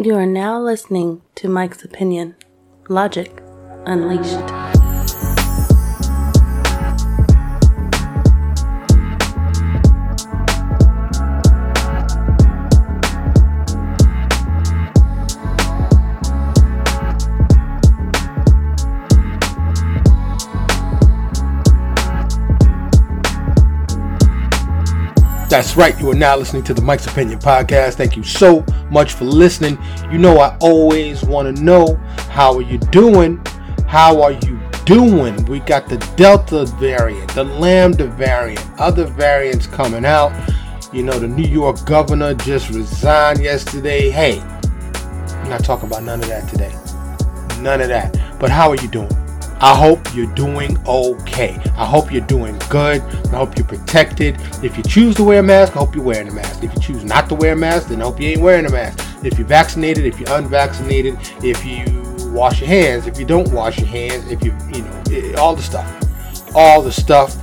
You are now listening to Mike's Opinion Logic Unleashed. That's right. You are now listening to the Mike's Opinion podcast. Thank you so much for listening. You know, I always want to know how are you doing? How are you doing? We got the Delta variant, the Lambda variant, other variants coming out. You know, the New York governor just resigned yesterday. Hey, I'm not talking about none of that today. None of that. But how are you doing? I hope you're doing okay. I hope you're doing good. I hope you're protected. If you choose to wear a mask, I hope you're wearing a mask. If you choose not to wear a mask, then I hope you ain't wearing a mask. If you're vaccinated, if you're unvaccinated, if you wash your hands, if you don't wash your hands, if you, you know, all the stuff. All the stuff.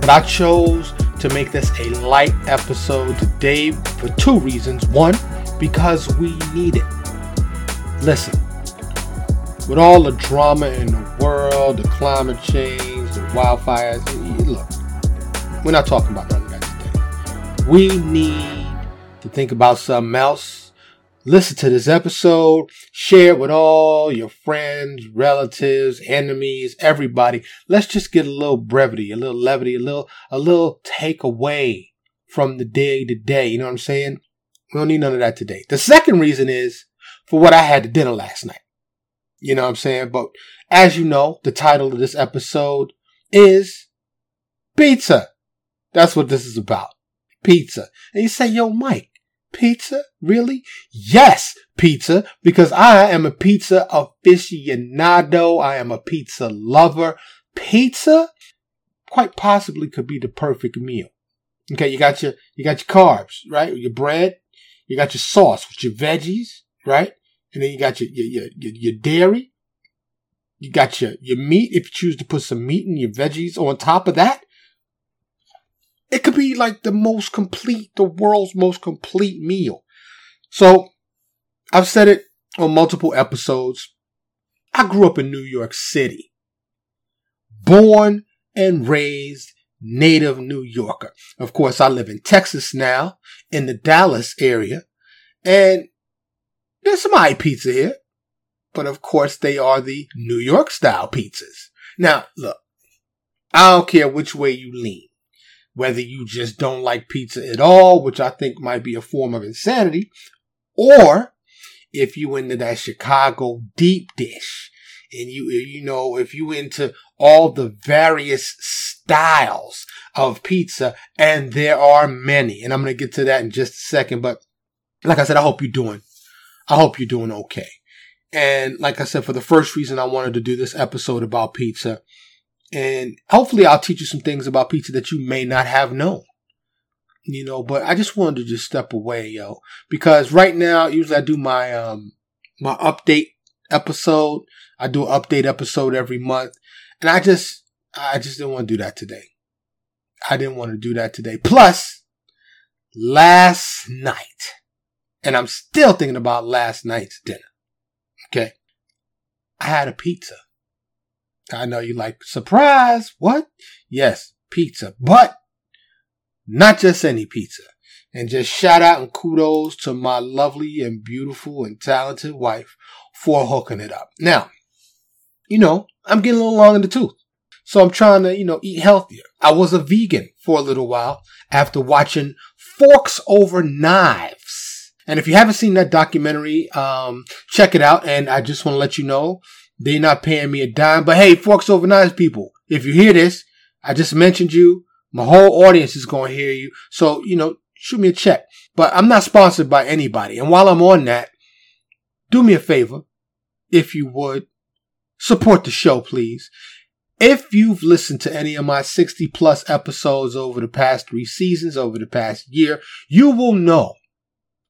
But I chose to make this a light episode today for two reasons. One, because we need it. Listen, with all the drama in the world, the climate change, the wildfires, look, we're not talking about none of that today. We need to think about something else. Listen to this episode, share it with all your friends, relatives, enemies, everybody. Let's just get a little brevity, a little levity, a little, a little takeaway from the day to day. You know what I'm saying? We don't need none of that today. The second reason is for what I had to dinner last night. You know what I'm saying? But as you know, the title of this episode is Pizza. That's what this is about. Pizza. And you say, yo, Mike, pizza? Really? Yes, pizza, because I am a pizza aficionado. I am a pizza lover. Pizza quite possibly could be the perfect meal. Okay, you got your, you got your carbs, right? Your bread. You got your sauce with your veggies, right? And then you got your, your, your, your dairy. You got your, your meat. If you choose to put some meat and your veggies on top of that, it could be like the most complete, the world's most complete meal. So I've said it on multiple episodes. I grew up in New York City, born and raised native New Yorker. Of course, I live in Texas now in the Dallas area and there's some high pizza here, but of course they are the New York style pizzas. Now, look, I don't care which way you lean. Whether you just don't like pizza at all, which I think might be a form of insanity, or if you into that Chicago deep dish and you, you know, if you into all the various styles of pizza, and there are many, and I'm going to get to that in just a second, but like I said, I hope you're doing I hope you're doing okay. And like I said, for the first reason I wanted to do this episode about pizza, and hopefully I'll teach you some things about pizza that you may not have known. You know, but I just wanted to just step away, yo, because right now, usually I do my, um, my update episode. I do an update episode every month. And I just, I just didn't want to do that today. I didn't want to do that today. Plus, last night, and I'm still thinking about last night's dinner. Okay. I had a pizza. I know you like surprise. What? Yes, pizza, but not just any pizza. And just shout out and kudos to my lovely and beautiful and talented wife for hooking it up. Now, you know, I'm getting a little long in the tooth. So I'm trying to, you know, eat healthier. I was a vegan for a little while after watching Forks Over Knives and if you haven't seen that documentary, um, check it out. And I just want to let you know they're not paying me a dime. But hey, Forks Over Knives people, if you hear this, I just mentioned you. My whole audience is going to hear you. So, you know, shoot me a check. But I'm not sponsored by anybody. And while I'm on that, do me a favor, if you would, support the show, please. If you've listened to any of my 60 plus episodes over the past three seasons, over the past year, you will know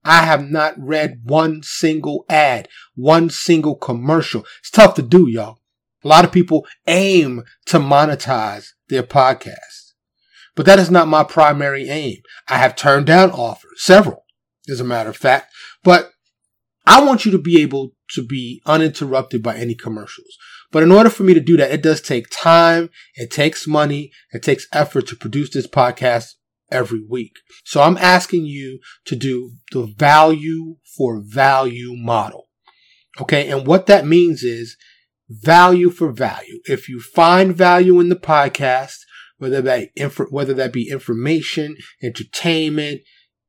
I have not read one single ad, one single commercial. It's tough to do, y'all. A lot of people aim to monetize their podcasts, but that is not my primary aim. I have turned down offers, several, as a matter of fact, but I want you to be able to be uninterrupted by any commercials. But in order for me to do that, it does take time. It takes money. It takes effort to produce this podcast every week. So I'm asking you to do the value for value model. Okay. And what that means is value for value. If you find value in the podcast, whether that, inf- whether that be information, entertainment,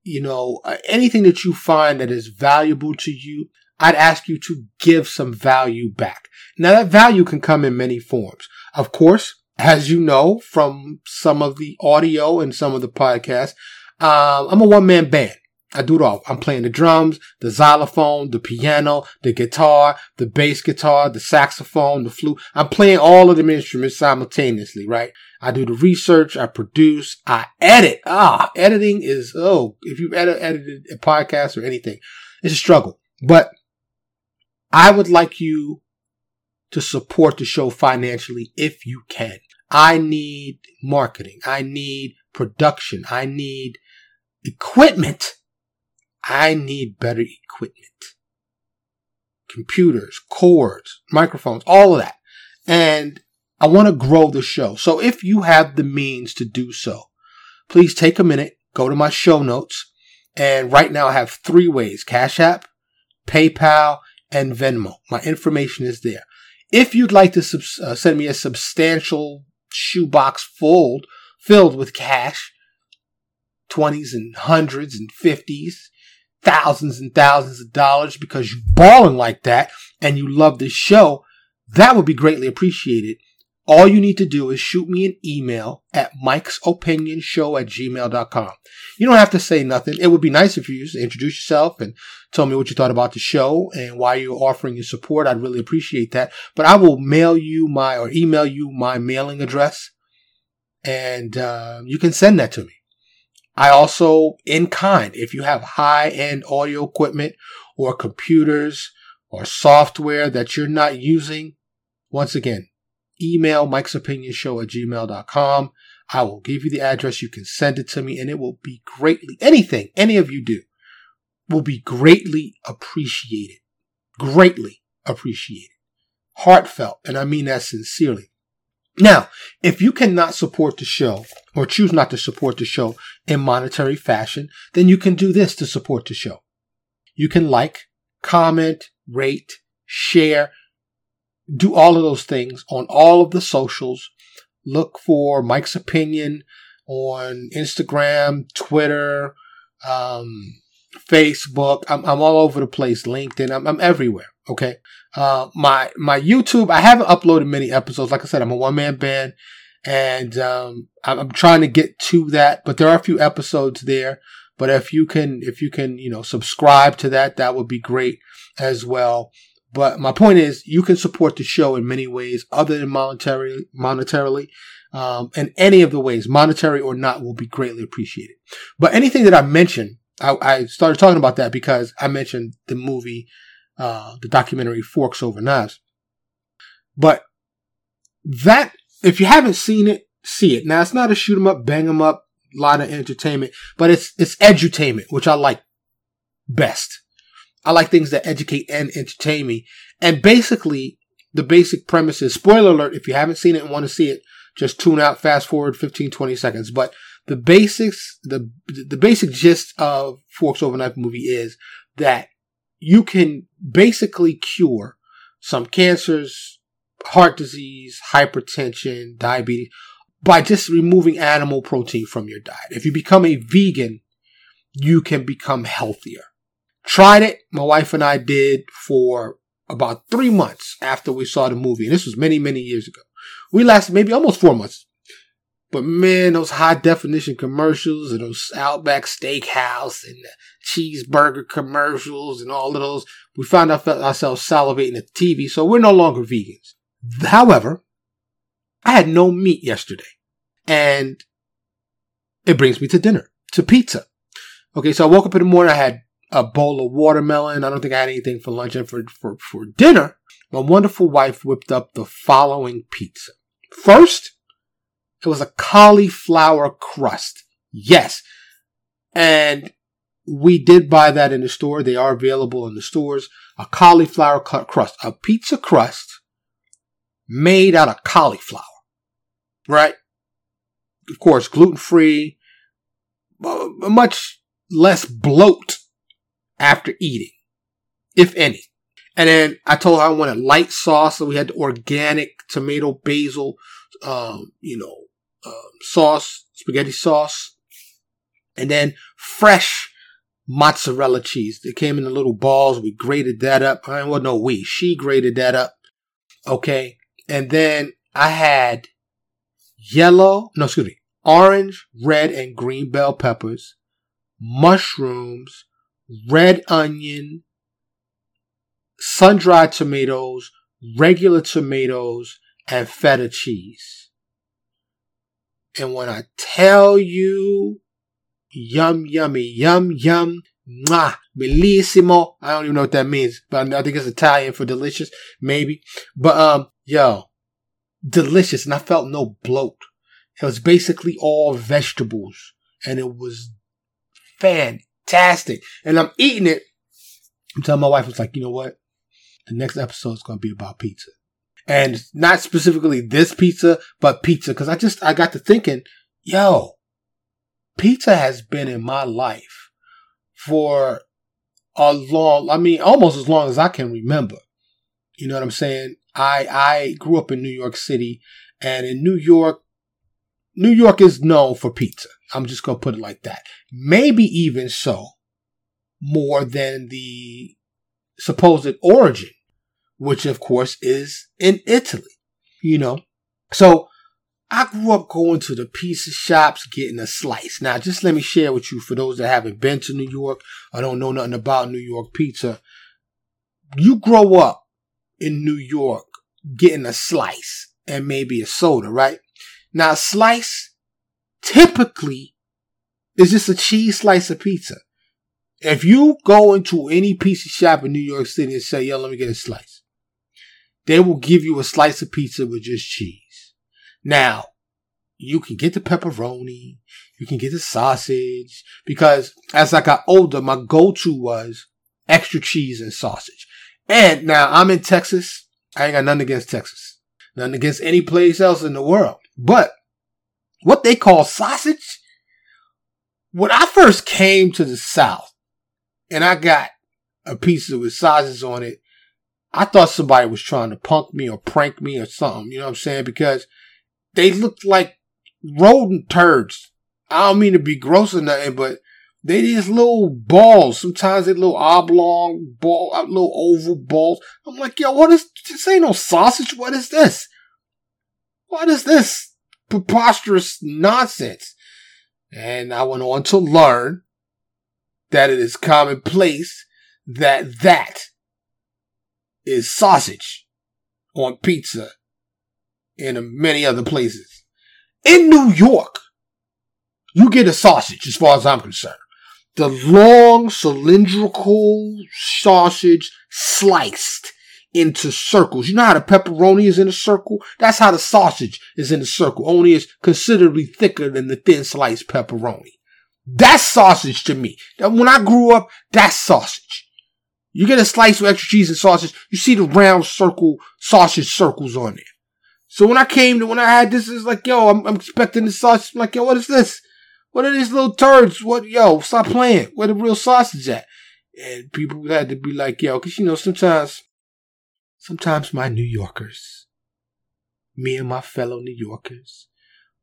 you know, uh, anything that you find that is valuable to you, I'd ask you to give some value back. Now that value can come in many forms. Of course, as you know from some of the audio and some of the podcasts, um, I'm a one man band. I do it all. I'm playing the drums, the xylophone, the piano, the guitar, the bass guitar, the saxophone, the flute. I'm playing all of them instruments simultaneously, right? I do the research, I produce, I edit. Ah, editing is, oh, if you've edit, edited a podcast or anything, it's a struggle. But I would like you to support the show financially if you can. I need marketing. I need production. I need equipment I need better equipment. Computers, cords, microphones, all of that. And I want to grow the show. So if you have the means to do so, please take a minute, go to my show notes. And right now I have three ways Cash App, PayPal, and Venmo. My information is there. If you'd like to sub- uh, send me a substantial shoebox full, filled with cash, 20s and hundreds and 50s, thousands and thousands of dollars because you're balling like that and you love this show, that would be greatly appreciated. All you need to do is shoot me an email at mikesopinionshow at gmail.com. You don't have to say nothing. It would be nice if you just introduce yourself and tell me what you thought about the show and why you're offering your support. I'd really appreciate that. But I will mail you my or email you my mailing address and uh, you can send that to me. I also, in kind, if you have high end audio equipment or computers or software that you're not using, once again, email Mike's Opinion Show at gmail.com. I will give you the address. You can send it to me and it will be greatly, anything any of you do will be greatly appreciated. Greatly appreciated. Heartfelt. And I mean that sincerely. Now, if you cannot support the show or choose not to support the show in monetary fashion, then you can do this to support the show. You can like, comment, rate, share, do all of those things on all of the socials. Look for Mike's Opinion on Instagram, Twitter, um, Facebook. I'm, I'm all over the place. LinkedIn. I'm, I'm everywhere. Okay. Uh, my, my YouTube, I haven't uploaded many episodes. Like I said, I'm a one man band and, um, I'm, I'm trying to get to that, but there are a few episodes there. But if you can, if you can, you know, subscribe to that, that would be great as well. But my point is, you can support the show in many ways other than monetary, monetarily. Um, and any of the ways, monetary or not, will be greatly appreciated. But anything that I mentioned, I, I started talking about that because I mentioned the movie uh, the documentary Forks Over Knives. But that, if you haven't seen it, see it. Now it's not a shoot 'em up, bang 'em up, lot of entertainment, but it's it's edutainment, which I like best. I like things that educate and entertain me. And basically, the basic premise is spoiler alert. If you haven't seen it and want to see it, just tune out, fast forward 15, 20 seconds. But the basics, the the basic gist of Forks Over Knife movie is that you can basically cure some cancers, heart disease, hypertension, diabetes by just removing animal protein from your diet. If you become a vegan, you can become healthier. Tried it. My wife and I did for about three months after we saw the movie. And this was many, many years ago. We lasted maybe almost four months. But man, those high definition commercials and those Outback Steakhouse and cheeseburger commercials and all of those, we found ourselves salivating at TV. So we're no longer vegans. However, I had no meat yesterday and it brings me to dinner, to pizza. Okay. So I woke up in the morning. I had a bowl of watermelon. I don't think I had anything for lunch and for, for, for dinner. My wonderful wife whipped up the following pizza. First, it was a cauliflower crust. Yes. And we did buy that in the store. They are available in the stores. A cauliflower cut crust, a pizza crust made out of cauliflower, right? Of course, gluten free, uh, much less bloat after eating, if any. And then I told her I wanted light sauce, so we had the organic tomato basil, um, you know, uh, sauce, spaghetti sauce, and then fresh mozzarella cheese. They came in the little balls. We grated that up. I well, no, we. She grated that up. Okay. And then I had yellow, no, excuse me, orange, red, and green bell peppers, mushrooms, red onion, sun dried tomatoes, regular tomatoes, and feta cheese. And when I tell you Yum, yummy, yum, yum, mwah, bellissimo. I don't even know what that means, but I think it's Italian for delicious, maybe. But, um, yo, delicious. And I felt no bloat. It was basically all vegetables and it was fantastic. And I'm eating it. I'm telling my wife, it's like, you know what? The next episode is going to be about pizza. And not specifically this pizza, but pizza. Cause I just, I got to thinking, yo, pizza has been in my life for a long, I mean, almost as long as I can remember. You know what I'm saying? I, I grew up in New York City and in New York, New York is known for pizza. I'm just going to put it like that. Maybe even so more than the supposed origin, which of course is in Italy, you know? So I grew up going to the pizza shops getting a slice. Now, just let me share with you for those that haven't been to New York or don't know nothing about New York pizza. You grow up in New York getting a slice and maybe a soda, right? Now, a slice typically is just a cheese slice of pizza. If you go into any pizza shop in New York City and say, yo, let me get a slice, they will give you a slice of pizza with just cheese. Now, you can get the pepperoni, you can get the sausage, because as I got older, my go-to was extra cheese and sausage. And now I'm in Texas. I ain't got nothing against Texas. Nothing against any place else in the world. But what they call sausage, when I first came to the South and I got a pizza with sausage on it, I thought somebody was trying to punk me or prank me or something. You know what I'm saying? Because they looked like rodent turds. I don't mean to be gross or nothing, but they these little balls. Sometimes they little oblong ball, uh, little oval balls. I'm like, yo, what is this? Ain't no sausage. What is this? What is this preposterous nonsense? And I went on to learn that it is commonplace that that is sausage on pizza and many other places. In New York, you get a sausage, as far as I'm concerned. The long cylindrical sausage sliced into circles. You know how the pepperoni is in a circle? That's how the sausage is in a circle, only it's considerably thicker than the thin sliced pepperoni. That's sausage to me. When I grew up, that's sausage. You get a slice with extra cheese and sausage, you see the round circle sausage circles on there. So when I came to, when I had this, it's like, yo, I'm, I'm expecting the sausage. I'm like, yo, what is this? What are these little turds? What, yo, stop playing. Where the real sausage at? And people had to be like, yo, cause you know, sometimes, sometimes my New Yorkers, me and my fellow New Yorkers,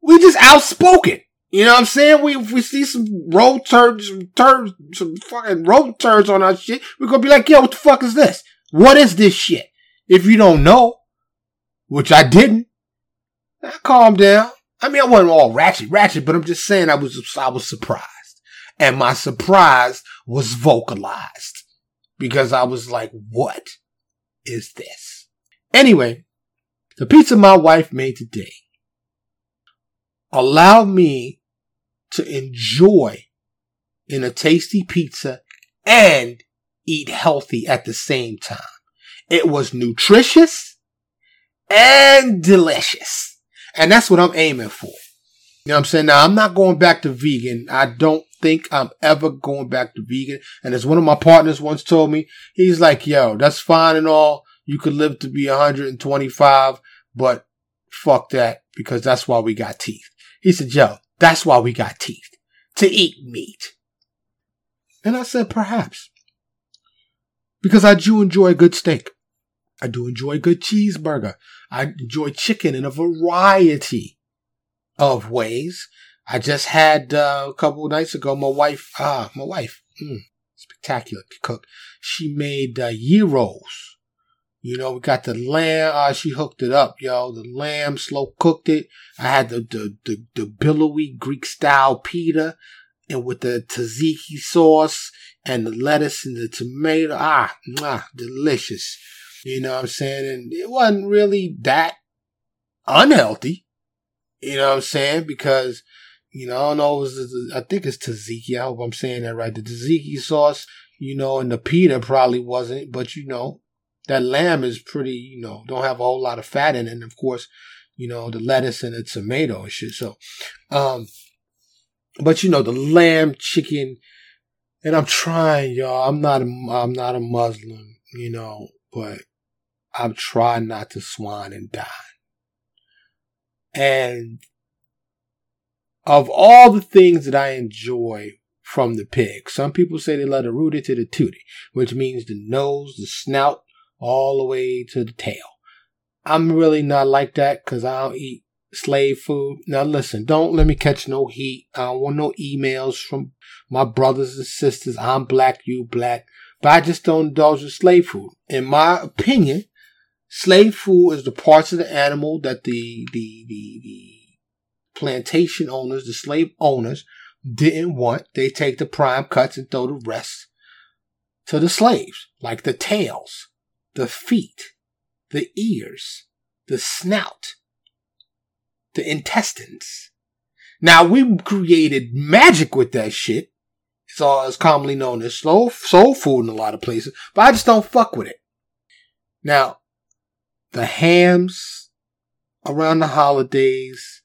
we just outspoken. You know what I'm saying? We, if we see some road turds, some turds, some fucking road turds on our shit, we're gonna be like, yo, what the fuck is this? What is this shit? If you don't know, which I didn't. I calmed down. I mean, I wasn't all ratchet, ratchet, but I'm just saying I was, I was surprised. And my surprise was vocalized because I was like, what is this? Anyway, the pizza my wife made today allowed me to enjoy in a tasty pizza and eat healthy at the same time. It was nutritious and delicious. And that's what I'm aiming for. You know what I'm saying? Now, I'm not going back to vegan. I don't think I'm ever going back to vegan. And as one of my partners once told me, he's like, yo, that's fine and all. You could live to be 125, but fuck that because that's why we got teeth. He said, yo, that's why we got teeth to eat meat. And I said, perhaps. Because I do enjoy a good steak. I do enjoy a good cheeseburger. I enjoy chicken in a variety of ways. I just had uh, a couple nights ago, my wife, ah, my wife, mm, spectacular cook. She made uh, gyros. You know, we got the lamb. Uh, she hooked it up, yo. The lamb, slow cooked it. I had the the the, the billowy Greek style pita, and with the tzatziki sauce and the lettuce and the tomato. Ah, mwah, delicious. You know what I'm saying? And it wasn't really that unhealthy. You know what I'm saying? Because, you know, I don't know, was, I think it's tzatziki. I hope I'm saying that right. The tzatziki sauce, you know, and the pita probably wasn't, but you know, that lamb is pretty, you know, don't have a whole lot of fat in it. And of course, you know, the lettuce and the tomato and shit. So, um, but you know, the lamb, chicken, and I'm trying, y'all. I'm not a, I'm not a Muslim, you know, but I'm trying not to swine and dine. And of all the things that I enjoy from the pig, some people say they love the rooty to the tootie, which means the nose, the snout, all the way to the tail. I'm really not like that because I don't eat slave food. Now listen, don't let me catch no heat. I don't want no emails from my brothers and sisters. I'm black, you black. But I just don't indulge in slave food. In my opinion, Slave food is the parts of the animal that the, the, the, the plantation owners, the slave owners didn't want. They take the prime cuts and throw the rest to the slaves, like the tails, the feet, the ears, the snout, the intestines. Now we created magic with that shit. It's all as commonly known as soul, soul food in a lot of places, but I just don't fuck with it. Now, the hams around the holidays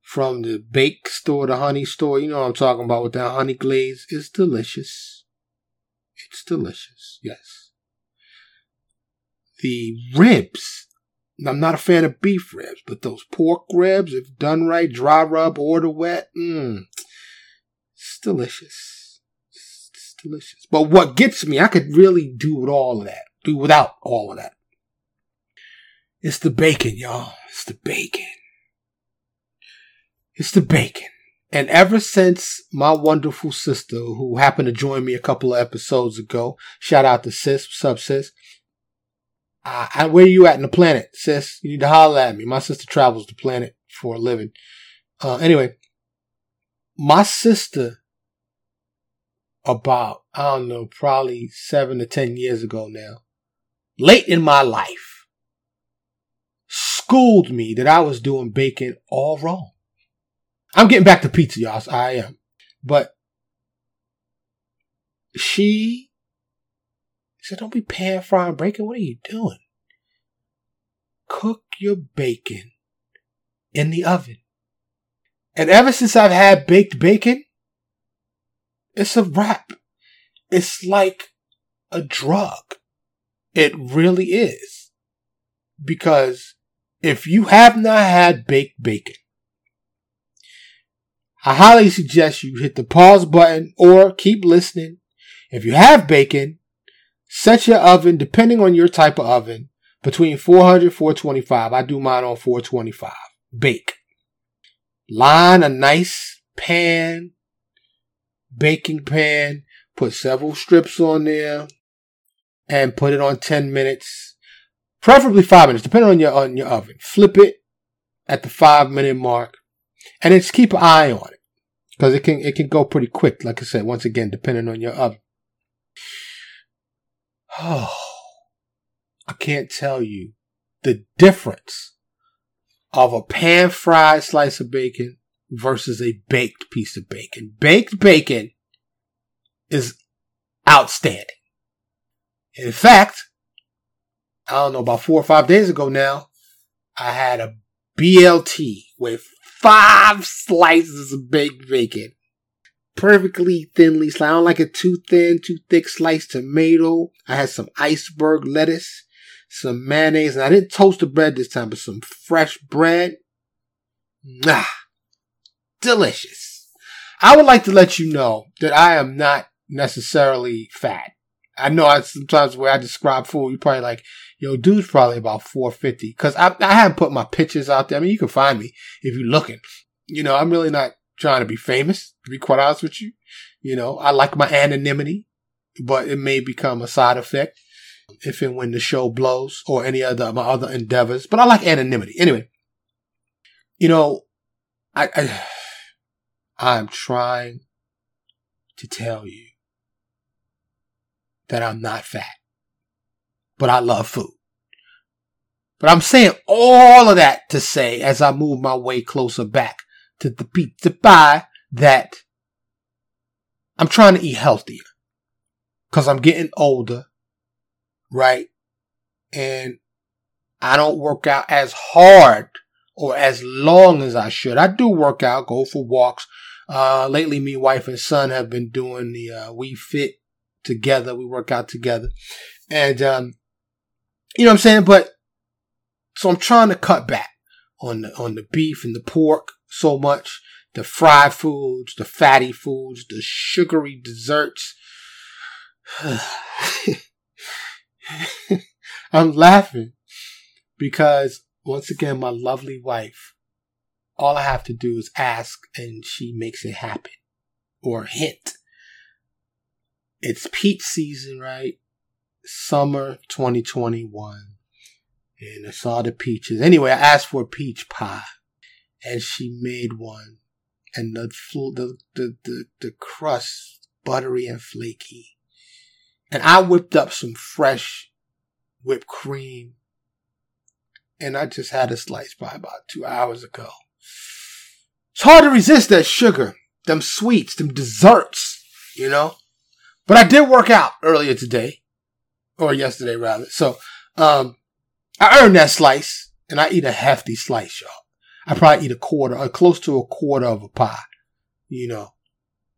from the bake store, the honey store. You know what I'm talking about with that honey glaze. It's delicious. It's delicious. Yes. The ribs. I'm not a fan of beef ribs, but those pork ribs, if done right, dry rub or the wet, mmm, it's delicious. It's delicious. But what gets me, I could really do with all of that. Do without all of that. It's the bacon, y'all. It's the bacon. It's the bacon. And ever since my wonderful sister, who happened to join me a couple of episodes ago, shout out to sis. What's up, sis? Uh, where you at in the planet, sis? You need to holler at me. My sister travels the planet for a living. Uh, anyway, my sister, about, I don't know, probably seven to ten years ago now, late in my life, schooled me that I was doing bacon all wrong. I'm getting back to pizza, y'all. I am. But she said, Don't be pan frying bacon. What are you doing? Cook your bacon in the oven. And ever since I've had baked bacon, it's a wrap. It's like a drug. It really is. Because if you have not had baked bacon, I highly suggest you hit the pause button or keep listening. If you have bacon, set your oven, depending on your type of oven, between 400 425. I do mine on 425. Bake. Line a nice pan, baking pan, put several strips on there, and put it on 10 minutes preferably five minutes, depending on your on your oven. Flip it at the five minute mark, and just keep an eye on it because it can it can go pretty quick. Like I said, once again, depending on your oven. Oh, I can't tell you the difference of a pan fried slice of bacon versus a baked piece of bacon. Baked bacon is outstanding. In fact, I don't know, about four or five days ago now, I had a BLT with five slices of baked bacon. Perfectly thinly sliced. I don't like it too thin, too thick sliced tomato. I had some iceberg lettuce, some mayonnaise, and I didn't toast the bread this time, but some fresh bread. Ah, delicious. I would like to let you know that I am not necessarily fat. I know I sometimes where I describe food, you're probably like, yo, dude's probably about 450. Cause I, I haven't put my pictures out there. I mean, you can find me if you're looking. You know, I'm really not trying to be famous, to be quite honest with you. You know, I like my anonymity, but it may become a side effect if and when the show blows or any other my other endeavors. But I like anonymity. Anyway, you know, I, I I'm trying to tell you that I'm not fat, but I love food. But I'm saying all of that to say as I move my way closer back to the pizza pie that I'm trying to eat healthier because I'm getting older, right? And I don't work out as hard or as long as I should. I do work out, go for walks. Uh, lately, me, wife, and son have been doing the uh, Wii Fit together. We work out together. And, um, you know what I'm saying? But, so I'm trying to cut back on the, on the beef and the pork so much, the fried foods, the fatty foods, the sugary desserts. I'm laughing because once again, my lovely wife, all I have to do is ask and she makes it happen or hint it's peach season, right? Summer 2021. And I saw the peaches. Anyway, I asked for a peach pie and she made one. And the, the, the, the, the crust, buttery and flaky. And I whipped up some fresh whipped cream. And I just had a slice by about two hours ago. It's hard to resist that sugar, them sweets, them desserts, you know? But I did work out earlier today, or yesterday rather. So, um, I earned that slice, and I eat a hefty slice, y'all. I probably eat a quarter, or close to a quarter of a pie, you know.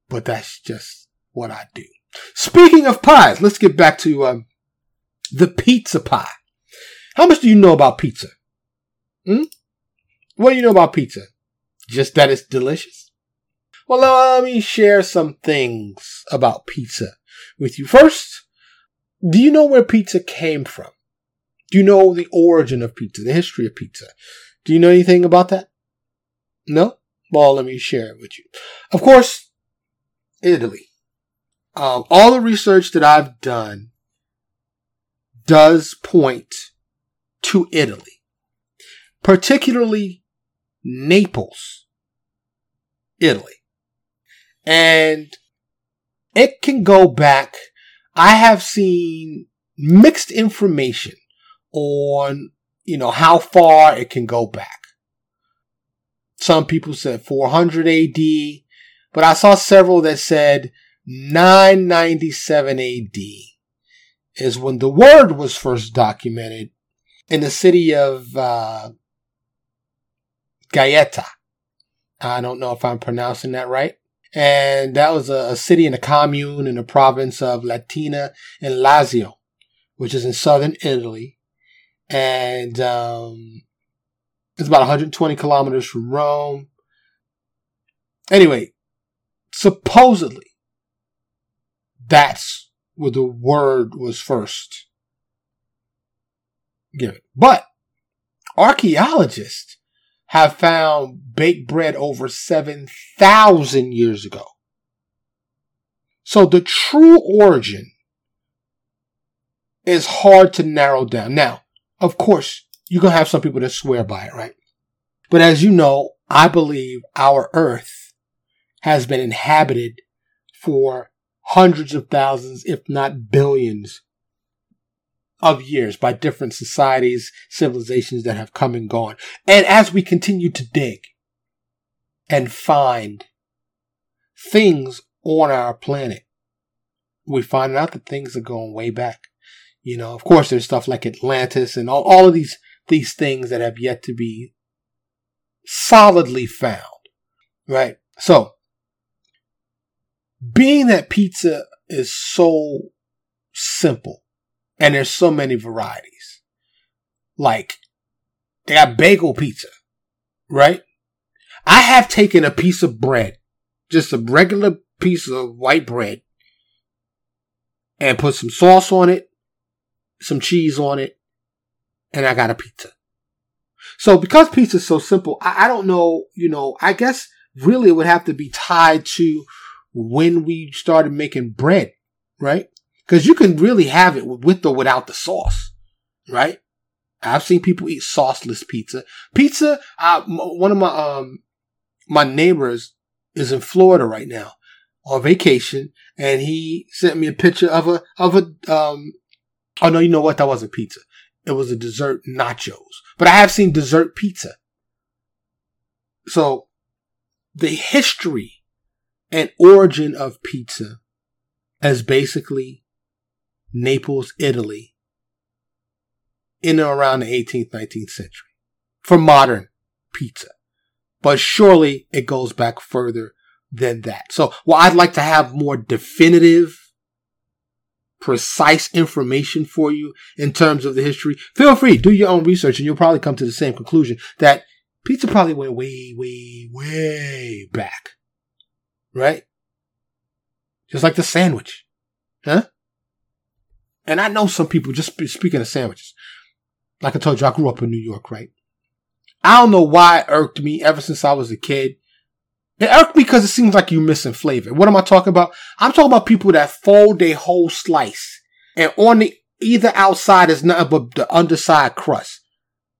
But that's just what I do. Speaking of pies, let's get back to um, the pizza pie. How much do you know about pizza? Hmm? What do you know about pizza? Just that it's delicious? Well, let me share some things about pizza with you. First, do you know where pizza came from? Do you know the origin of pizza, the history of pizza? Do you know anything about that? No? Well, let me share it with you. Of course, Italy. Um, all the research that I've done does point to Italy, particularly Naples, Italy. And it can go back. I have seen mixed information on, you know, how far it can go back. Some people said 400 AD, but I saw several that said 997 AD is when the word was first documented in the city of uh, Gaeta. I don't know if I'm pronouncing that right and that was a, a, city in a commune in the province of Latina in Lazio, which is in southern Italy, and um, it's about 120 kilometers from Rome. Anyway, supposedly, that's where the word was first given. But archaeologists have found baked bread over 7,000 years ago. So the true origin is hard to narrow down. Now, of course, you're going to have some people that swear by it, right? But as you know, I believe our earth has been inhabited for hundreds of thousands, if not billions of years by different societies, civilizations that have come and gone. And as we continue to dig and find things on our planet, we find out that things are going way back. You know, of course, there's stuff like Atlantis and all, all of these, these things that have yet to be solidly found. Right? So, being that pizza is so simple and there's so many varieties, like they got bagel pizza, right? I have taken a piece of bread, just a regular piece of white bread, and put some sauce on it, some cheese on it, and I got a pizza. So because pizza is so simple, I, I don't know, you know, I guess really it would have to be tied to when we started making bread, right? Because you can really have it with or without the sauce, right? I've seen people eat sauceless pizza. Pizza, one of my, um, my neighbors is in Florida right now on vacation and he sent me a picture of a, of a, um, oh no, you know what? That wasn't pizza. It was a dessert nachos, but I have seen dessert pizza. So the history and origin of pizza as basically Naples, Italy in and around the 18th, 19th century for modern pizza. But surely it goes back further than that. So while I'd like to have more definitive, precise information for you in terms of the history, feel free, do your own research and you'll probably come to the same conclusion that pizza probably went way, way, way back. Right? Just like the sandwich. Huh? And I know some people, just speaking of sandwiches, like I told you, I grew up in New York, right? I don't know why it irked me ever since I was a kid. It irked me because it seems like you're missing flavor. What am I talking about? I'm talking about people that fold a whole slice and on the either outside is nothing but the underside crust.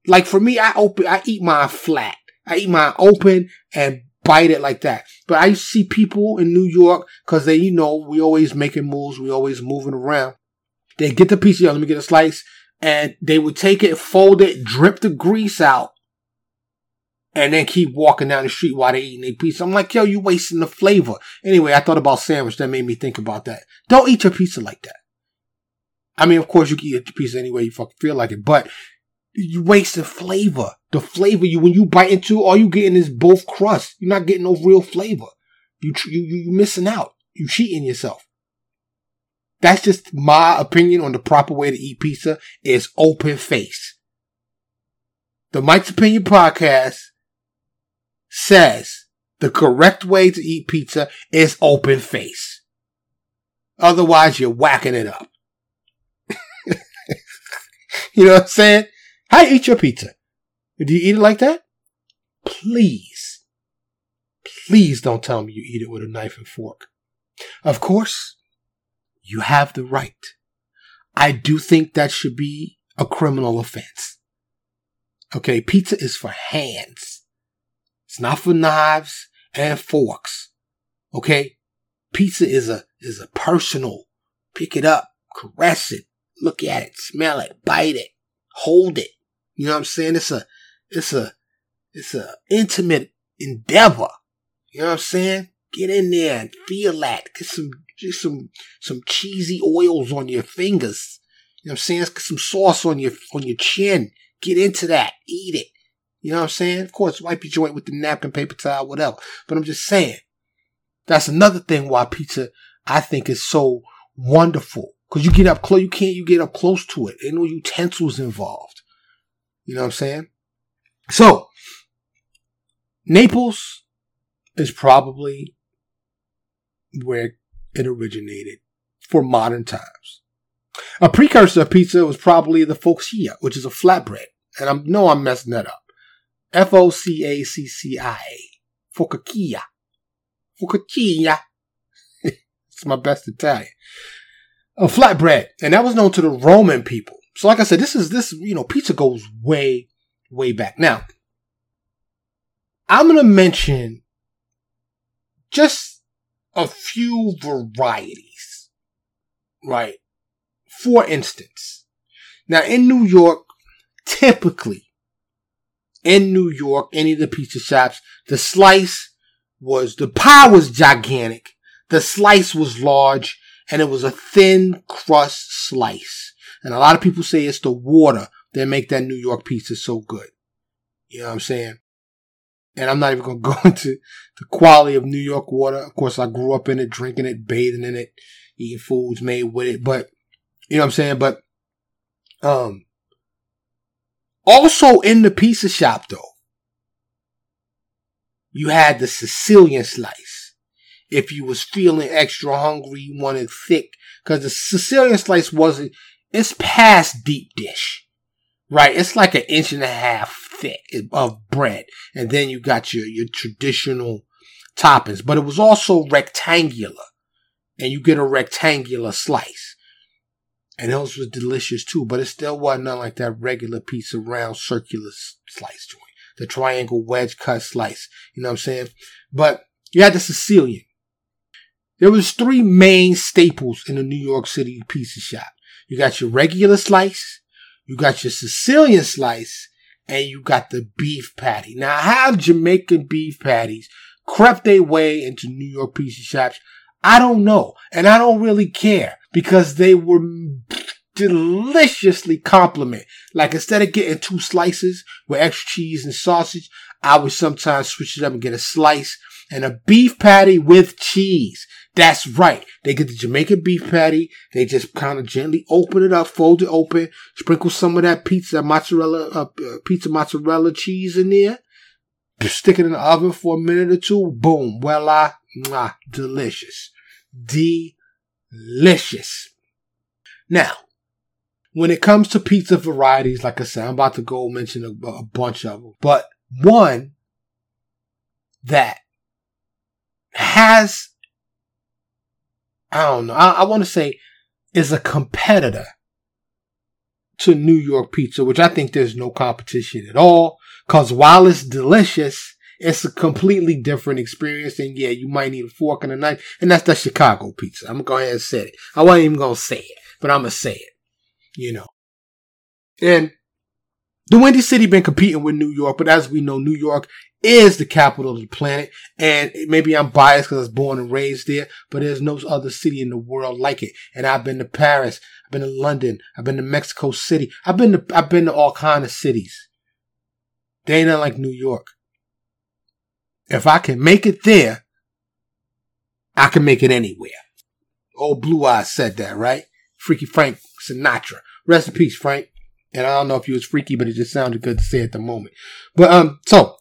Like for me, I open, I eat mine flat. I eat mine open and bite it like that. But I see people in New York because they, you know, we always making moves, we always moving around. They get the piece, yo, let me get a slice, and they would take it, fold it, drip the grease out, and then keep walking down the street while they eating their pizza. I'm like, yo, you wasting the flavor. Anyway, I thought about sandwich. That made me think about that. Don't eat your pizza like that. I mean, of course, you can eat your pizza any way you fucking feel like it, but you wasting flavor. The flavor you when you bite into, all you getting is both crust. You're not getting no real flavor. You you you missing out. You cheating yourself. That's just my opinion on the proper way to eat pizza is open face. The Mike's Opinion podcast says the correct way to eat pizza is open face. Otherwise, you're whacking it up. you know what I'm saying? How you eat your pizza? Do you eat it like that? Please, please don't tell me you eat it with a knife and fork. Of course, you have the right. I do think that should be a criminal offense. Okay, pizza is for hands. It's not for knives and forks. Okay? Pizza is a is a personal. Pick it up, caress it, look at it, smell it, bite it, hold it. You know what I'm saying? It's a it's a it's a intimate endeavor. You know what I'm saying? Get in there and feel that. Get some just some some cheesy oils on your fingers. You know what I'm saying? Get some sauce on your on your chin. Get into that. Eat it. You know what I'm saying? Of course, wipe your joint with the napkin, paper towel, whatever. But I'm just saying, that's another thing why pizza I think is so wonderful. Cause you get up close, you can't, you get up close to it. Ain't no utensils involved. You know what I'm saying? So, Naples is probably where it originated for modern times. A precursor of pizza was probably the focaccia, which is a flatbread. And I know I'm messing that up. F O C A C C I A. Focaccia. Focaccia. it's my best Italian. A flatbread. And that was known to the Roman people. So like I said, this is this, you know, pizza goes way, way back. Now, I'm gonna mention just a few varieties. Right? For instance, now in New York, typically in New York, any of the pizza shops, the slice was, the pie was gigantic. The slice was large and it was a thin crust slice. And a lot of people say it's the water that make that New York pizza so good. You know what I'm saying? And I'm not even going to go into the quality of New York water. Of course, I grew up in it, drinking it, bathing in it, eating foods made with it. But, you know what I'm saying? But, um, also in the pizza shop though, you had the Sicilian slice. If you was feeling extra hungry, you wanted thick, cause the Sicilian slice wasn't, it's past deep dish, right? It's like an inch and a half thick of bread. And then you got your, your traditional toppings, but it was also rectangular and you get a rectangular slice. And those was delicious too, but it still wasn't like that regular piece of round circular slice joint. The triangle wedge cut slice. You know what I'm saying? But you had the Sicilian. There was three main staples in the New York City pizza shop. You got your regular slice, you got your Sicilian slice, and you got the beef patty. Now, how Jamaican beef patties crept their way into New York pizza shops, I don't know. And I don't really care because they were deliciously compliment. Like instead of getting two slices with extra cheese and sausage, I would sometimes switch it up and get a slice and a beef patty with cheese. That's right. They get the Jamaican beef patty. They just kind of gently open it up, fold it open, sprinkle some of that pizza mozzarella, uh, uh, pizza mozzarella cheese in there. Stick it in the oven for a minute or two. Boom. Voila. Mwah, delicious. Delicious. Now, when it comes to pizza varieties, like I said, I'm about to go mention a, a bunch of them, but one that has I don't know. I, I want to say is a competitor to New York pizza, which I think there's no competition at all. Cause while it's delicious, it's a completely different experience. And yeah, you might need a fork and a knife. And that's the Chicago pizza. I'm going to go ahead and say it. I wasn't even going to say it, but I'm going to say it, you know. And the Windy City been competing with New York, but as we know, New York is the capital of the planet. And maybe I'm biased because I was born and raised there, but there's no other city in the world like it. And I've been to Paris, I've been to London, I've been to Mexico City, I've been to I've been to all kind of cities. They ain't not like New York. If I can make it there, I can make it anywhere. Old Blue Eyes said that, right? Freaky Frank Sinatra. Rest in peace, Frank. And I don't know if he was freaky, but it just sounded good to say at the moment. But um, so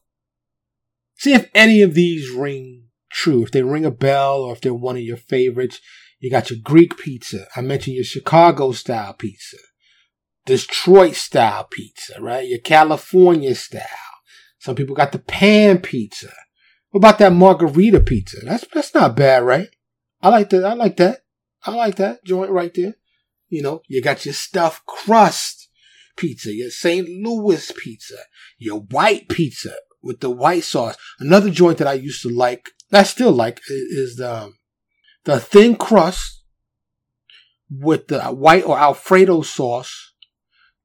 See if any of these ring true. If they ring a bell or if they're one of your favorites. You got your Greek pizza. I mentioned your Chicago style pizza. Detroit style pizza, right? Your California style. Some people got the pan pizza. What about that margherita pizza? That's that's not bad, right? I like that. I like that. I like that joint right there. You know, you got your stuffed crust pizza, your St. Louis pizza, your white pizza with the white sauce. Another joint that I used to like, I still like, is the um, the thin crust with the white or Alfredo sauce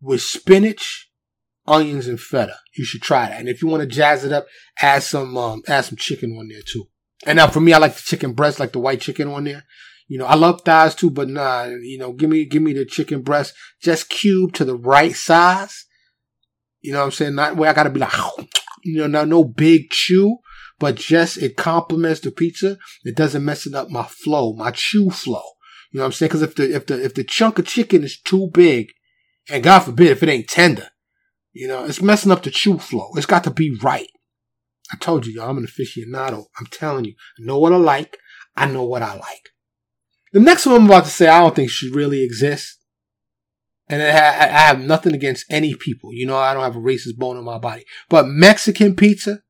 with spinach, onions, and feta. You should try that. And if you want to jazz it up, add some um, add some chicken on there too. And now for me, I like the chicken breast, like the white chicken on there. You know, I love thighs too, but nah, you know, give me give me the chicken breast just cubed to the right size. You know what I'm saying? Not where I gotta be like you know, not no big chew, but just it complements the pizza. It doesn't mess it up my flow, my chew flow. You know what I'm saying? Because if the if the if the chunk of chicken is too big, and God forbid if it ain't tender, you know, it's messing up the chew flow. It's got to be right. I told you, y'all, I'm an aficionado. I'm telling you, I know what I like. I know what I like. The next one I'm about to say, I don't think should really exist. And I have nothing against any people. You know, I don't have a racist bone in my body. But Mexican pizza,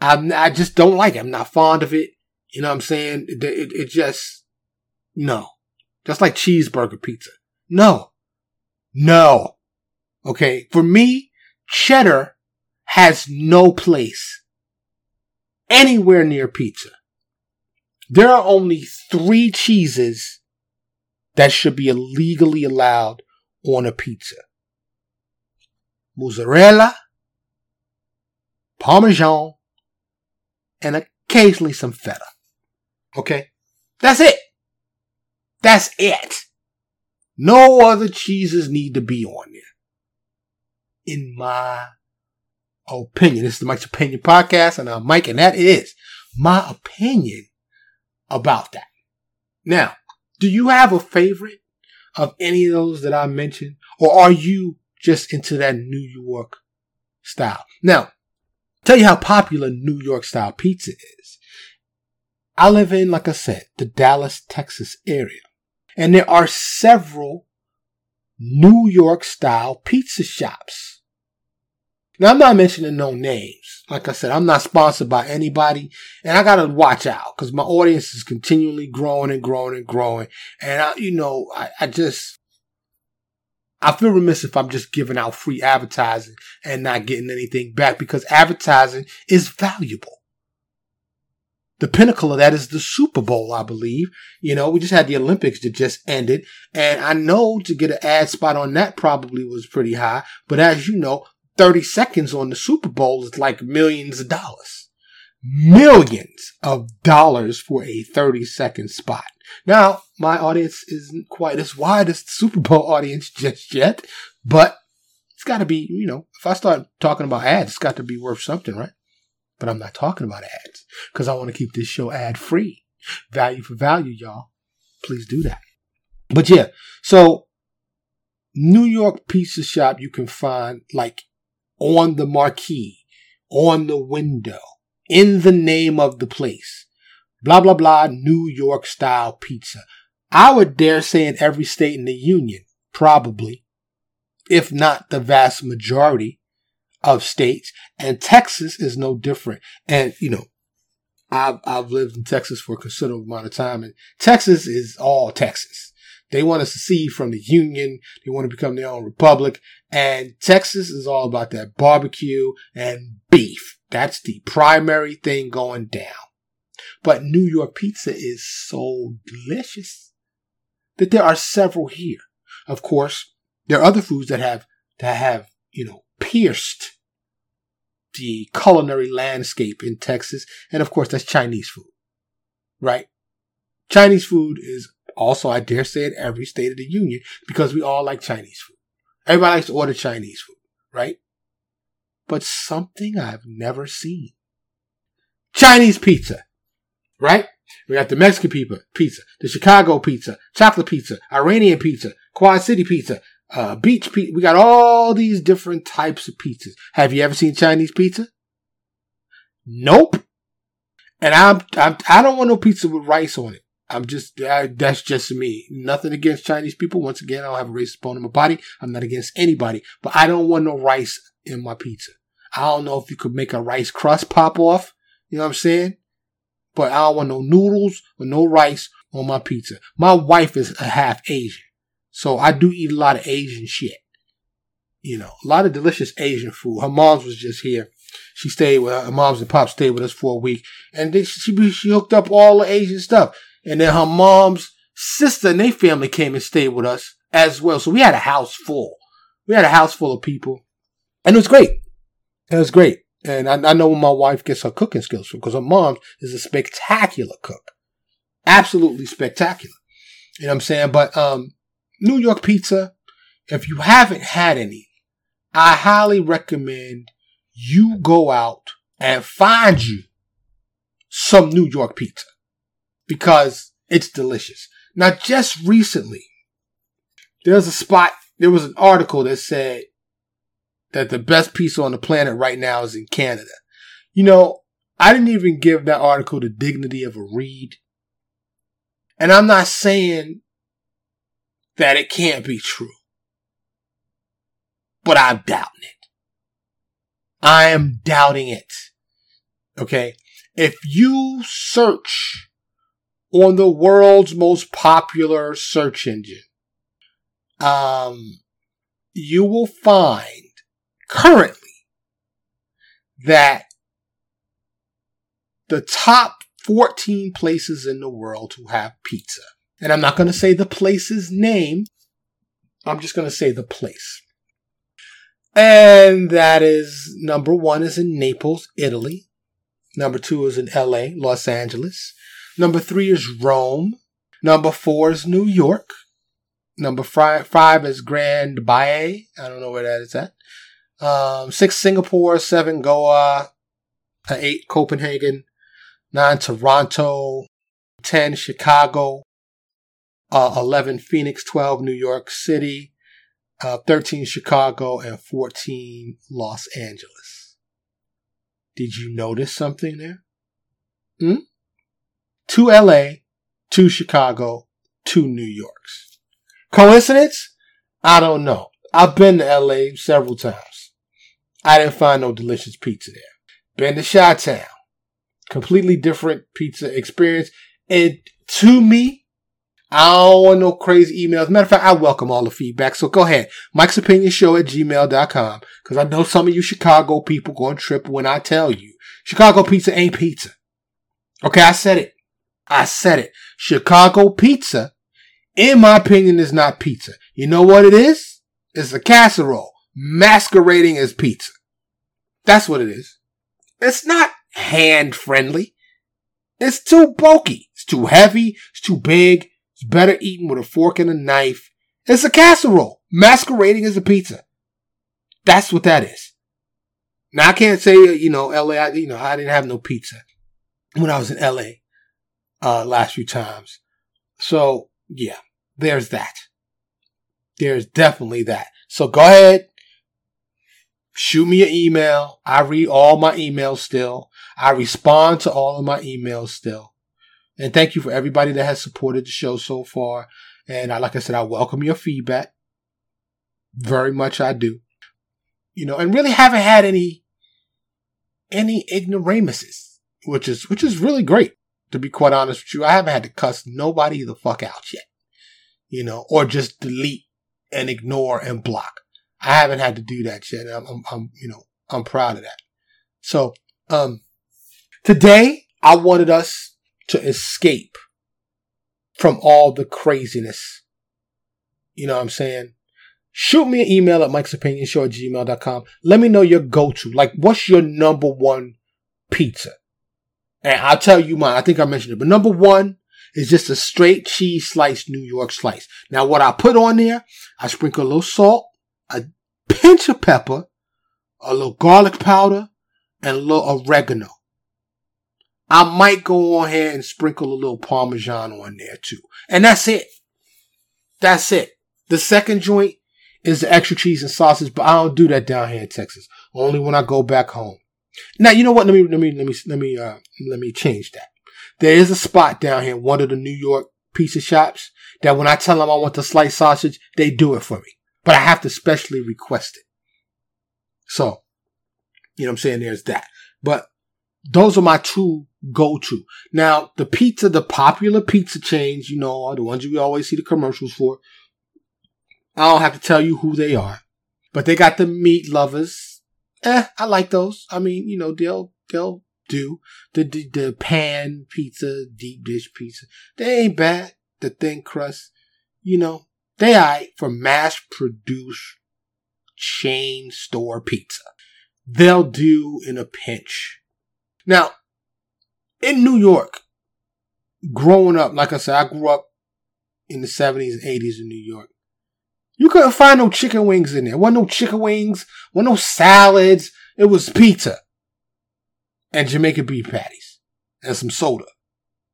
I'm, I just don't like it. I'm not fond of it. You know what I'm saying? It, it, it just, no. Just like cheeseburger pizza. No. No. Okay. For me, cheddar has no place anywhere near pizza. There are only three cheeses that should be illegally allowed on a pizza. Mozzarella, Parmesan, and occasionally some feta. Okay? That's it. That's it. No other cheeses need to be on there. In my opinion. This is the Mike's Opinion Podcast, and I'm Mike, and that is my opinion about that. Now, do you have a favorite of any of those that I mentioned, or are you just into that New York style? Now, tell you how popular New York style pizza is. I live in, like I said, the Dallas, Texas area. And there are several New York style pizza shops. Now, I'm not mentioning no names. Like I said, I'm not sponsored by anybody and I gotta watch out because my audience is continually growing and growing and growing. And I, you know, I, I just, I feel remiss if I'm just giving out free advertising and not getting anything back because advertising is valuable. The pinnacle of that is the Super Bowl, I believe. You know, we just had the Olympics that just ended. And I know to get an ad spot on that probably was pretty high. But as you know, 30 seconds on the Super Bowl is like millions of dollars. Millions of dollars for a 30 second spot. Now, my audience isn't quite as wide as the Super Bowl audience just yet, but it's got to be, you know, if I start talking about ads, it's got to be worth something, right? But I'm not talking about ads because I want to keep this show ad free. Value for value, y'all. Please do that. But yeah, so New York pizza shop you can find like on the marquee, on the window, in the name of the place. Blah, blah, blah, New York style pizza. I would dare say in every state in the union, probably, if not the vast majority, of states, and Texas is no different. And you know, I've I've lived in Texas for a considerable amount of time, and Texas is all Texas. They want to secede from the Union. They want to become their own republic. And Texas is all about that barbecue and beef. That's the primary thing going down. But New York pizza is so delicious that there are several here. Of course, there are other foods that have, that have, you know, pierced the culinary landscape in Texas. And of course, that's Chinese food, right? Chinese food is also, I dare say it, every state of the union because we all like Chinese food. Everybody likes to order Chinese food, right? But something I've never seen. Chinese pizza, right? We got the Mexican pizza, pizza, the Chicago pizza, chocolate pizza, Iranian pizza, Quad City pizza, uh, beach pizza. We got all these different types of pizzas. Have you ever seen Chinese pizza? Nope. And I'm, I'm I don't want no pizza with rice on it. I'm just I, that's just me. Nothing against Chinese people. Once again, I don't have a racist bone in my body. I'm not against anybody, but I don't want no rice in my pizza. I don't know if you could make a rice crust pop off. You know what I'm saying? But I don't want no noodles or no rice on my pizza. My wife is a half Asian. So I do eat a lot of Asian shit. You know, a lot of delicious Asian food. Her mom's was just here. She stayed with her, mom's and pops stayed with us for a week, and then she she hooked up all the Asian stuff. And then her mom's sister and their family came and stayed with us as well. So we had a house full. We had a house full of people, and it was great. It was great. And I, I know where my wife gets her cooking skills from because her mom is a spectacular cook, absolutely spectacular. You know what I'm saying? But um, New York pizza, if you haven't had any, I highly recommend you go out and find you some New York pizza because it's delicious. Now, just recently, there's a spot, there was an article that said that the best pizza on the planet right now is in Canada. You know, I didn't even give that article the dignity of a read. And I'm not saying that it can't be true. But I'm doubting it. I am doubting it. Okay. If you search on the world's most popular search engine, um, you will find currently that the top 14 places in the world who have pizza and I'm not going to say the place's name. I'm just going to say the place. And that is number one is in Naples, Italy. Number two is in LA, Los Angeles. Number three is Rome. Number four is New York. Number five, five is Grand Baye. I don't know where that is at. Um, six Singapore, seven Goa, uh, eight Copenhagen, nine Toronto, 10 Chicago, uh, 11 Phoenix, 12 New York City, uh, 13 Chicago, and 14 Los Angeles. Did you notice something there? Hmm? Two LA, two Chicago, two New Yorks. Coincidence? I don't know. I've been to LA several times. I didn't find no delicious pizza there. Been to Chi Town. Completely different pizza experience. And to me, I don't want no crazy emails. Matter of fact, I welcome all the feedback. So go ahead. Mike's Opinion Show at gmail.com. Cause I know some of you Chicago people going trip when I tell you Chicago pizza ain't pizza. Okay. I said it. I said it. Chicago pizza, in my opinion, is not pizza. You know what it is? It's a casserole masquerading as pizza. That's what it is. It's not hand friendly. It's too bulky. It's too heavy. It's too big. It's better eaten with a fork and a knife. It's a casserole masquerading as a pizza. That's what that is. Now I can't say, you know, LA, you know, I didn't have no pizza when I was in LA, uh, last few times. So yeah, there's that. There's definitely that. So go ahead, shoot me an email. I read all my emails still. I respond to all of my emails still. And thank you for everybody that has supported the show so far. And I, like I said, I welcome your feedback. Very much I do. You know, and really haven't had any, any ignoramuses, which is, which is really great. To be quite honest with you, I haven't had to cuss nobody the fuck out yet. You know, or just delete and ignore and block. I haven't had to do that yet. I'm, I'm, I'm, you know, I'm proud of that. So, um, today I wanted us to escape from all the craziness. You know what I'm saying? Shoot me an email at Mike's Opinion Show at gmail.com. Let me know your go-to. Like, what's your number one pizza? And I'll tell you mine. I think I mentioned it, but number one is just a straight cheese slice New York slice. Now, what I put on there, I sprinkle a little salt, a pinch of pepper, a little garlic powder, and a little oregano. I might go on here and sprinkle a little parmesan on there too. And that's it. That's it. The second joint is the extra cheese and sausage, but I don't do that down here in Texas. Only when I go back home. Now, you know what? Let me, let me, let me, let me, uh, let me change that. There is a spot down here, one of the New York pizza shops, that when I tell them I want the sliced sausage, they do it for me but I have to specially request it. So, you know what I'm saying? There's that. But those are my two go-to. Now, the pizza, the popular pizza chains, you know, are the ones we always see the commercials for. I don't have to tell you who they are, but they got the meat lovers. Eh, I like those. I mean, you know, they'll, they'll do the, the, the pan pizza, deep dish pizza. They ain't bad. The thin crust, you know, they are for mass produced chain store pizza. They'll do in a pinch. Now, in New York, growing up, like I said, I grew up in the 70s and 80s in New York. You couldn't find no chicken wings in there. Wasn't no chicken wings, wasn't no salads. It was pizza and Jamaican beef patties and some soda.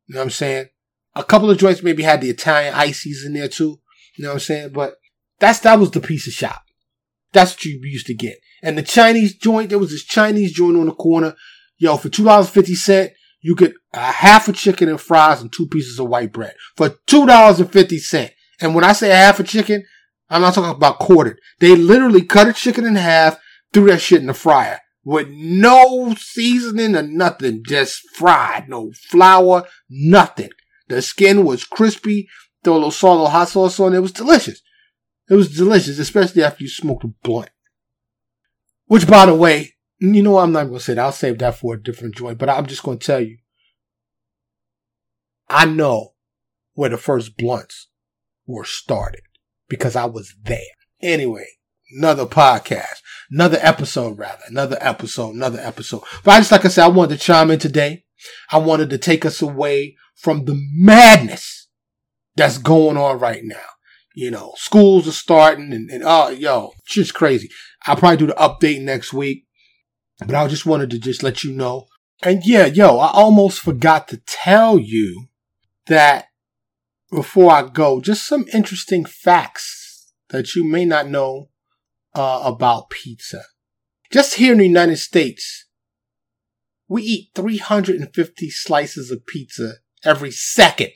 You know what I'm saying? A couple of joints maybe had the Italian ices in there too. You know what I'm saying? But that's that was the piece of shop. That's what you used to get. And the Chinese joint, there was this Chinese joint on the corner. Yo, for two dollars fifty cent, you get a half a chicken and fries and two pieces of white bread for two dollars and fifty cent. And when I say a half a chicken, I'm not talking about quartered. They literally cut a chicken in half, threw that shit in the fryer with no seasoning or nothing, just fried, no flour, nothing. The skin was crispy throw a little salt, a little hot sauce on it. Was delicious. It was delicious, especially after you smoked a blunt. Which, by the way, you know what? I'm not going to say that. I'll save that for a different joint, but I'm just going to tell you. I know where the first blunts were started because I was there. Anyway, another podcast, another episode, rather, another episode, another episode. But I just, like I said, I wanted to chime in today. I wanted to take us away from the madness that's going on right now. You know, schools are starting and, and oh, yo, just crazy. I'll probably do the update next week, but I just wanted to just let you know. And yeah, yo, I almost forgot to tell you that before I go, just some interesting facts that you may not know uh, about pizza. Just here in the United States, we eat 350 slices of pizza every second.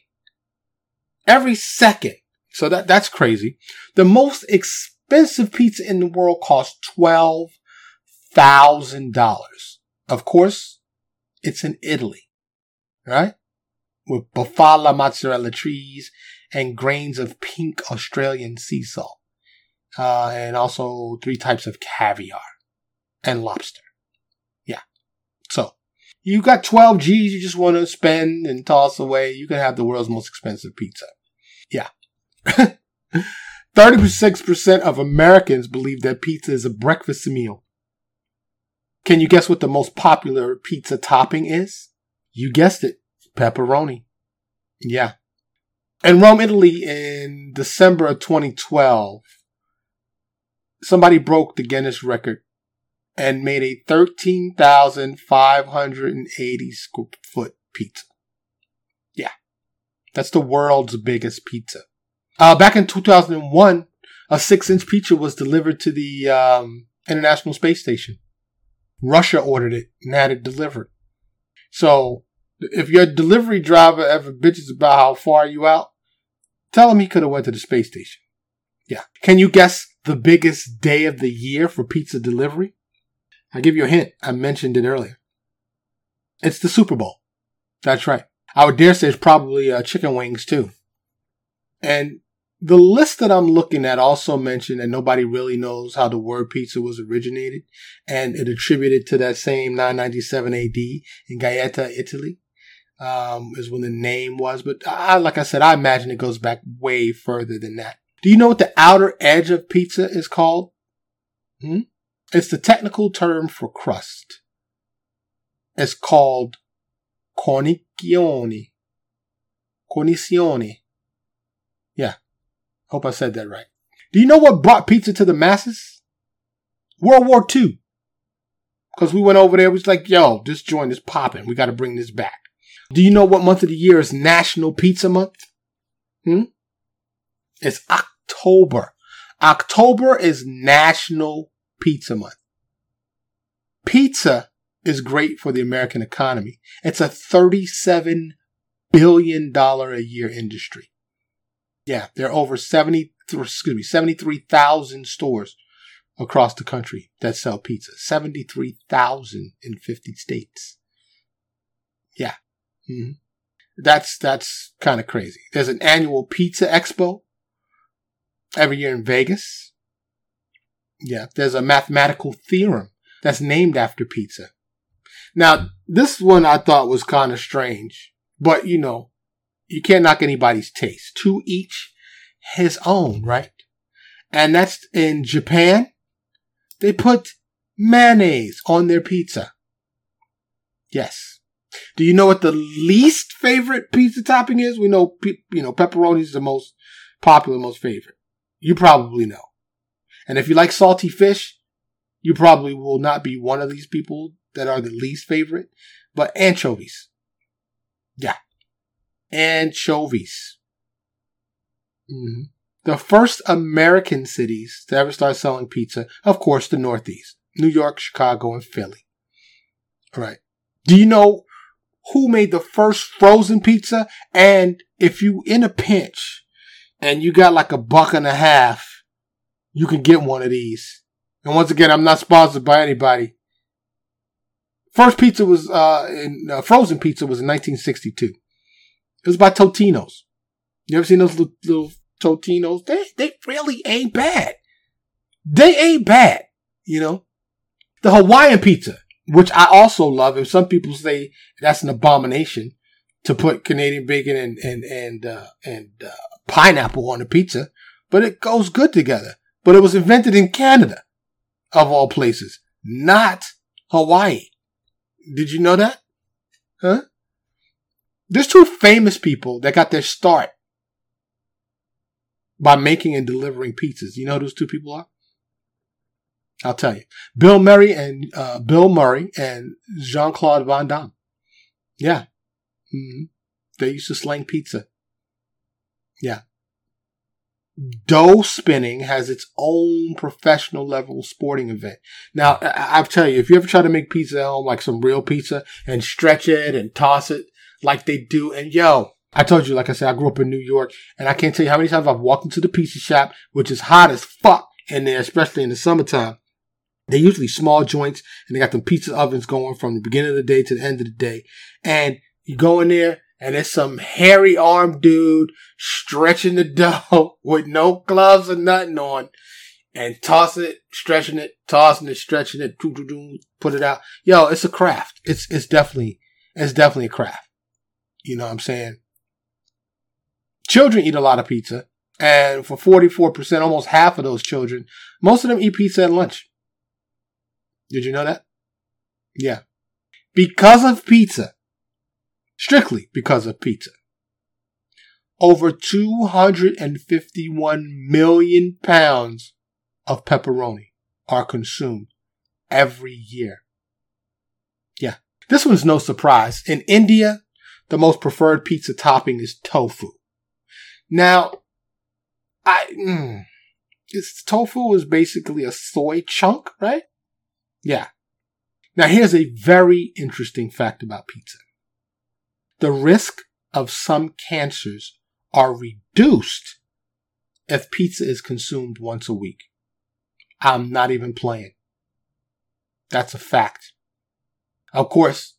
Every second. So that, that's crazy. The most expensive pizza in the world costs $12,000. Of course, it's in Italy, right? With bufala mozzarella trees and grains of pink Australian sea salt. Uh, and also three types of caviar and lobster. Yeah. So you got 12 G's you just want to spend and toss away. You can have the world's most expensive pizza. Yeah. 36% of Americans believe that pizza is a breakfast meal. Can you guess what the most popular pizza topping is? You guessed it. Pepperoni. Yeah. In Rome, Italy in December of 2012, somebody broke the Guinness record and made a 13,580 square foot pizza. Yeah. That's the world's biggest pizza. Uh, back in 2001, a six inch pizza was delivered to the um, International Space Station. Russia ordered it and had it delivered. So if your delivery driver ever bitches about how far you out, tell him he could have went to the space station. Yeah. Can you guess the biggest day of the year for pizza delivery? I'll give you a hint. I mentioned it earlier. It's the Super Bowl. That's right. I would dare say it's probably uh, chicken wings too. And the list that I'm looking at also mentioned that nobody really knows how the word pizza was originated, and it attributed to that same 997 AD in Gaeta, Italy, um, is when the name was. But I, like I said, I imagine it goes back way further than that. Do you know what the outer edge of pizza is called? Hmm? It's the technical term for crust. It's called cornicione. Cornicione. Yeah. Hope I said that right. Do you know what brought pizza to the masses? World War II. Because we went over there, we was like, yo, this joint is popping. We got to bring this back. Do you know what month of the year is National Pizza Month? Hmm? It's October. October is National Pizza Month. Pizza is great for the American economy. It's a $37 billion a year industry. Yeah, there are over 70, excuse me, 73,000 stores across the country that sell pizza. 73,000 in 50 states. Yeah. Mm-hmm. That's, that's kind of crazy. There's an annual pizza expo every year in Vegas. Yeah. There's a mathematical theorem that's named after pizza. Now, this one I thought was kind of strange, but you know, you can't knock anybody's taste. To each his own, right? And that's in Japan. They put mayonnaise on their pizza. Yes. Do you know what the least favorite pizza topping is? We know, you know, pepperoni is the most popular, most favorite. You probably know. And if you like salty fish, you probably will not be one of these people that are the least favorite, but anchovies. Yeah anchovies. Mm-hmm. The first American cities to ever start selling pizza, of course, the Northeast New York, Chicago, and Philly. All right. Do you know who made the first frozen pizza? And if you in a pinch and you got like a buck and a half, you can get one of these. And once again, I'm not sponsored by anybody. First pizza was uh, in, uh, frozen pizza was in 1962. It was by Totino's. You ever seen those little, little Totino's? They, they really ain't bad. They ain't bad, you know? The Hawaiian pizza, which I also love, and some people say that's an abomination to put Canadian bacon and, and, and, uh, and, uh, pineapple on a pizza, but it goes good together. But it was invented in Canada, of all places, not Hawaii. Did you know that? Huh? There's two famous people that got their start by making and delivering pizzas. You know who those two people are? I'll tell you. Bill Murray and uh, Bill Murray and Jean Claude Van Damme. Yeah, mm-hmm. they used to slang pizza. Yeah. Dough spinning has its own professional level sporting event. Now, I- I'll tell you, if you ever try to make pizza at home, like some real pizza, and stretch it and toss it like they do, and yo, I told you, like I said, I grew up in New York, and I can't tell you how many times I've walked into the pizza shop, which is hot as fuck in there, especially in the summertime. They're usually small joints, and they got them pizza ovens going from the beginning of the day to the end of the day. And you go in there, and it's some hairy arm dude stretching the dough with no gloves or nothing on, and toss it, stretching it, tossing it, stretching it, put it out. Yo, it's a craft. It's it's definitely it's definitely a craft. You know what I'm saying? Children eat a lot of pizza. And for 44%, almost half of those children, most of them eat pizza at lunch. Did you know that? Yeah. Because of pizza, strictly because of pizza, over 251 million pounds of pepperoni are consumed every year. Yeah. This one's no surprise. In India, the most preferred pizza topping is tofu. Now, I, mm, tofu is basically a soy chunk, right? Yeah. Now here's a very interesting fact about pizza. The risk of some cancers are reduced if pizza is consumed once a week. I'm not even playing. That's a fact. Of course,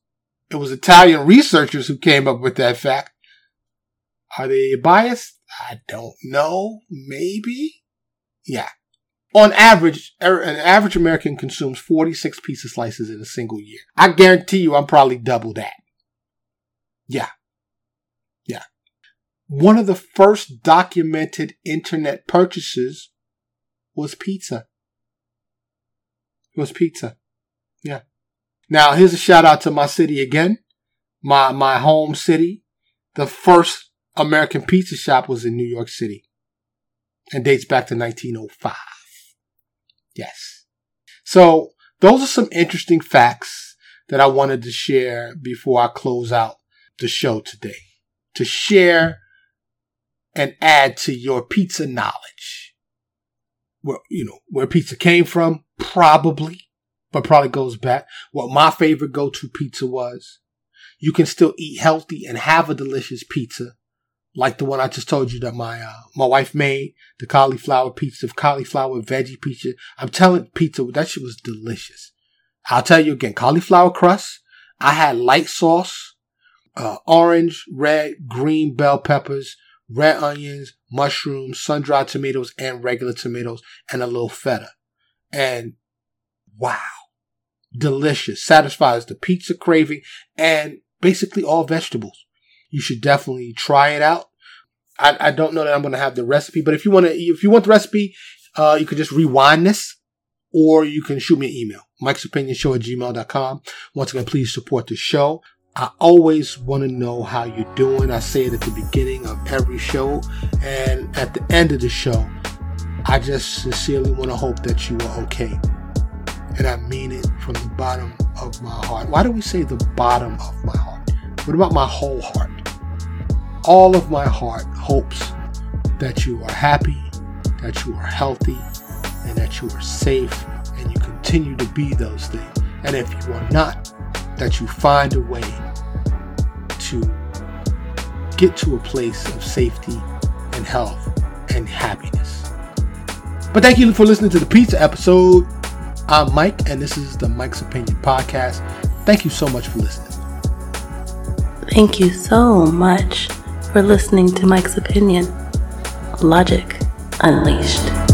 it was Italian researchers who came up with that fact. Are they biased? I don't know. Maybe. Yeah. On average, er, an average American consumes 46 pizza slices in a single year. I guarantee you I'm probably double that. Yeah. Yeah. One of the first documented internet purchases was pizza. It was pizza. Yeah. Now here's a shout out to my city again. My, my home city. The first American pizza shop was in New York City and dates back to 1905. Yes. So those are some interesting facts that I wanted to share before I close out the show today. To share and add to your pizza knowledge. Where, you know, where pizza came from, probably, but probably goes back. What my favorite go-to pizza was. You can still eat healthy and have a delicious pizza like the one I just told you that my uh, my wife made, the cauliflower pizza, cauliflower veggie pizza. I'm telling pizza that shit was delicious. I'll tell you again, cauliflower crust. I had light sauce, uh, orange, red, green bell peppers, red onions, mushrooms, sun-dried tomatoes, and regular tomatoes, and a little feta. And wow, delicious. Satisfies the pizza craving and basically all vegetables you should definitely try it out. I, I don't know that I'm going to have the recipe, but if you want to, if you want the recipe, uh, you could just rewind this or you can shoot me an email, Mike's Opinion Show at gmail.com. Once again, please support the show. I always want to know how you're doing. I say it at the beginning of every show and at the end of the show. I just sincerely want to hope that you are okay. And I mean it from the bottom of my heart. Why do we say the bottom of my heart? What about my whole heart? all of my heart hopes that you are happy, that you are healthy, and that you are safe, and you continue to be those things. And if you are not, that you find a way to get to a place of safety and health and happiness. But thank you for listening to the pizza episode. I'm Mike, and this is the Mike's Opinion Podcast. Thank you so much for listening. Thank you so much for listening to Mike's Opinion. Logic Unleashed.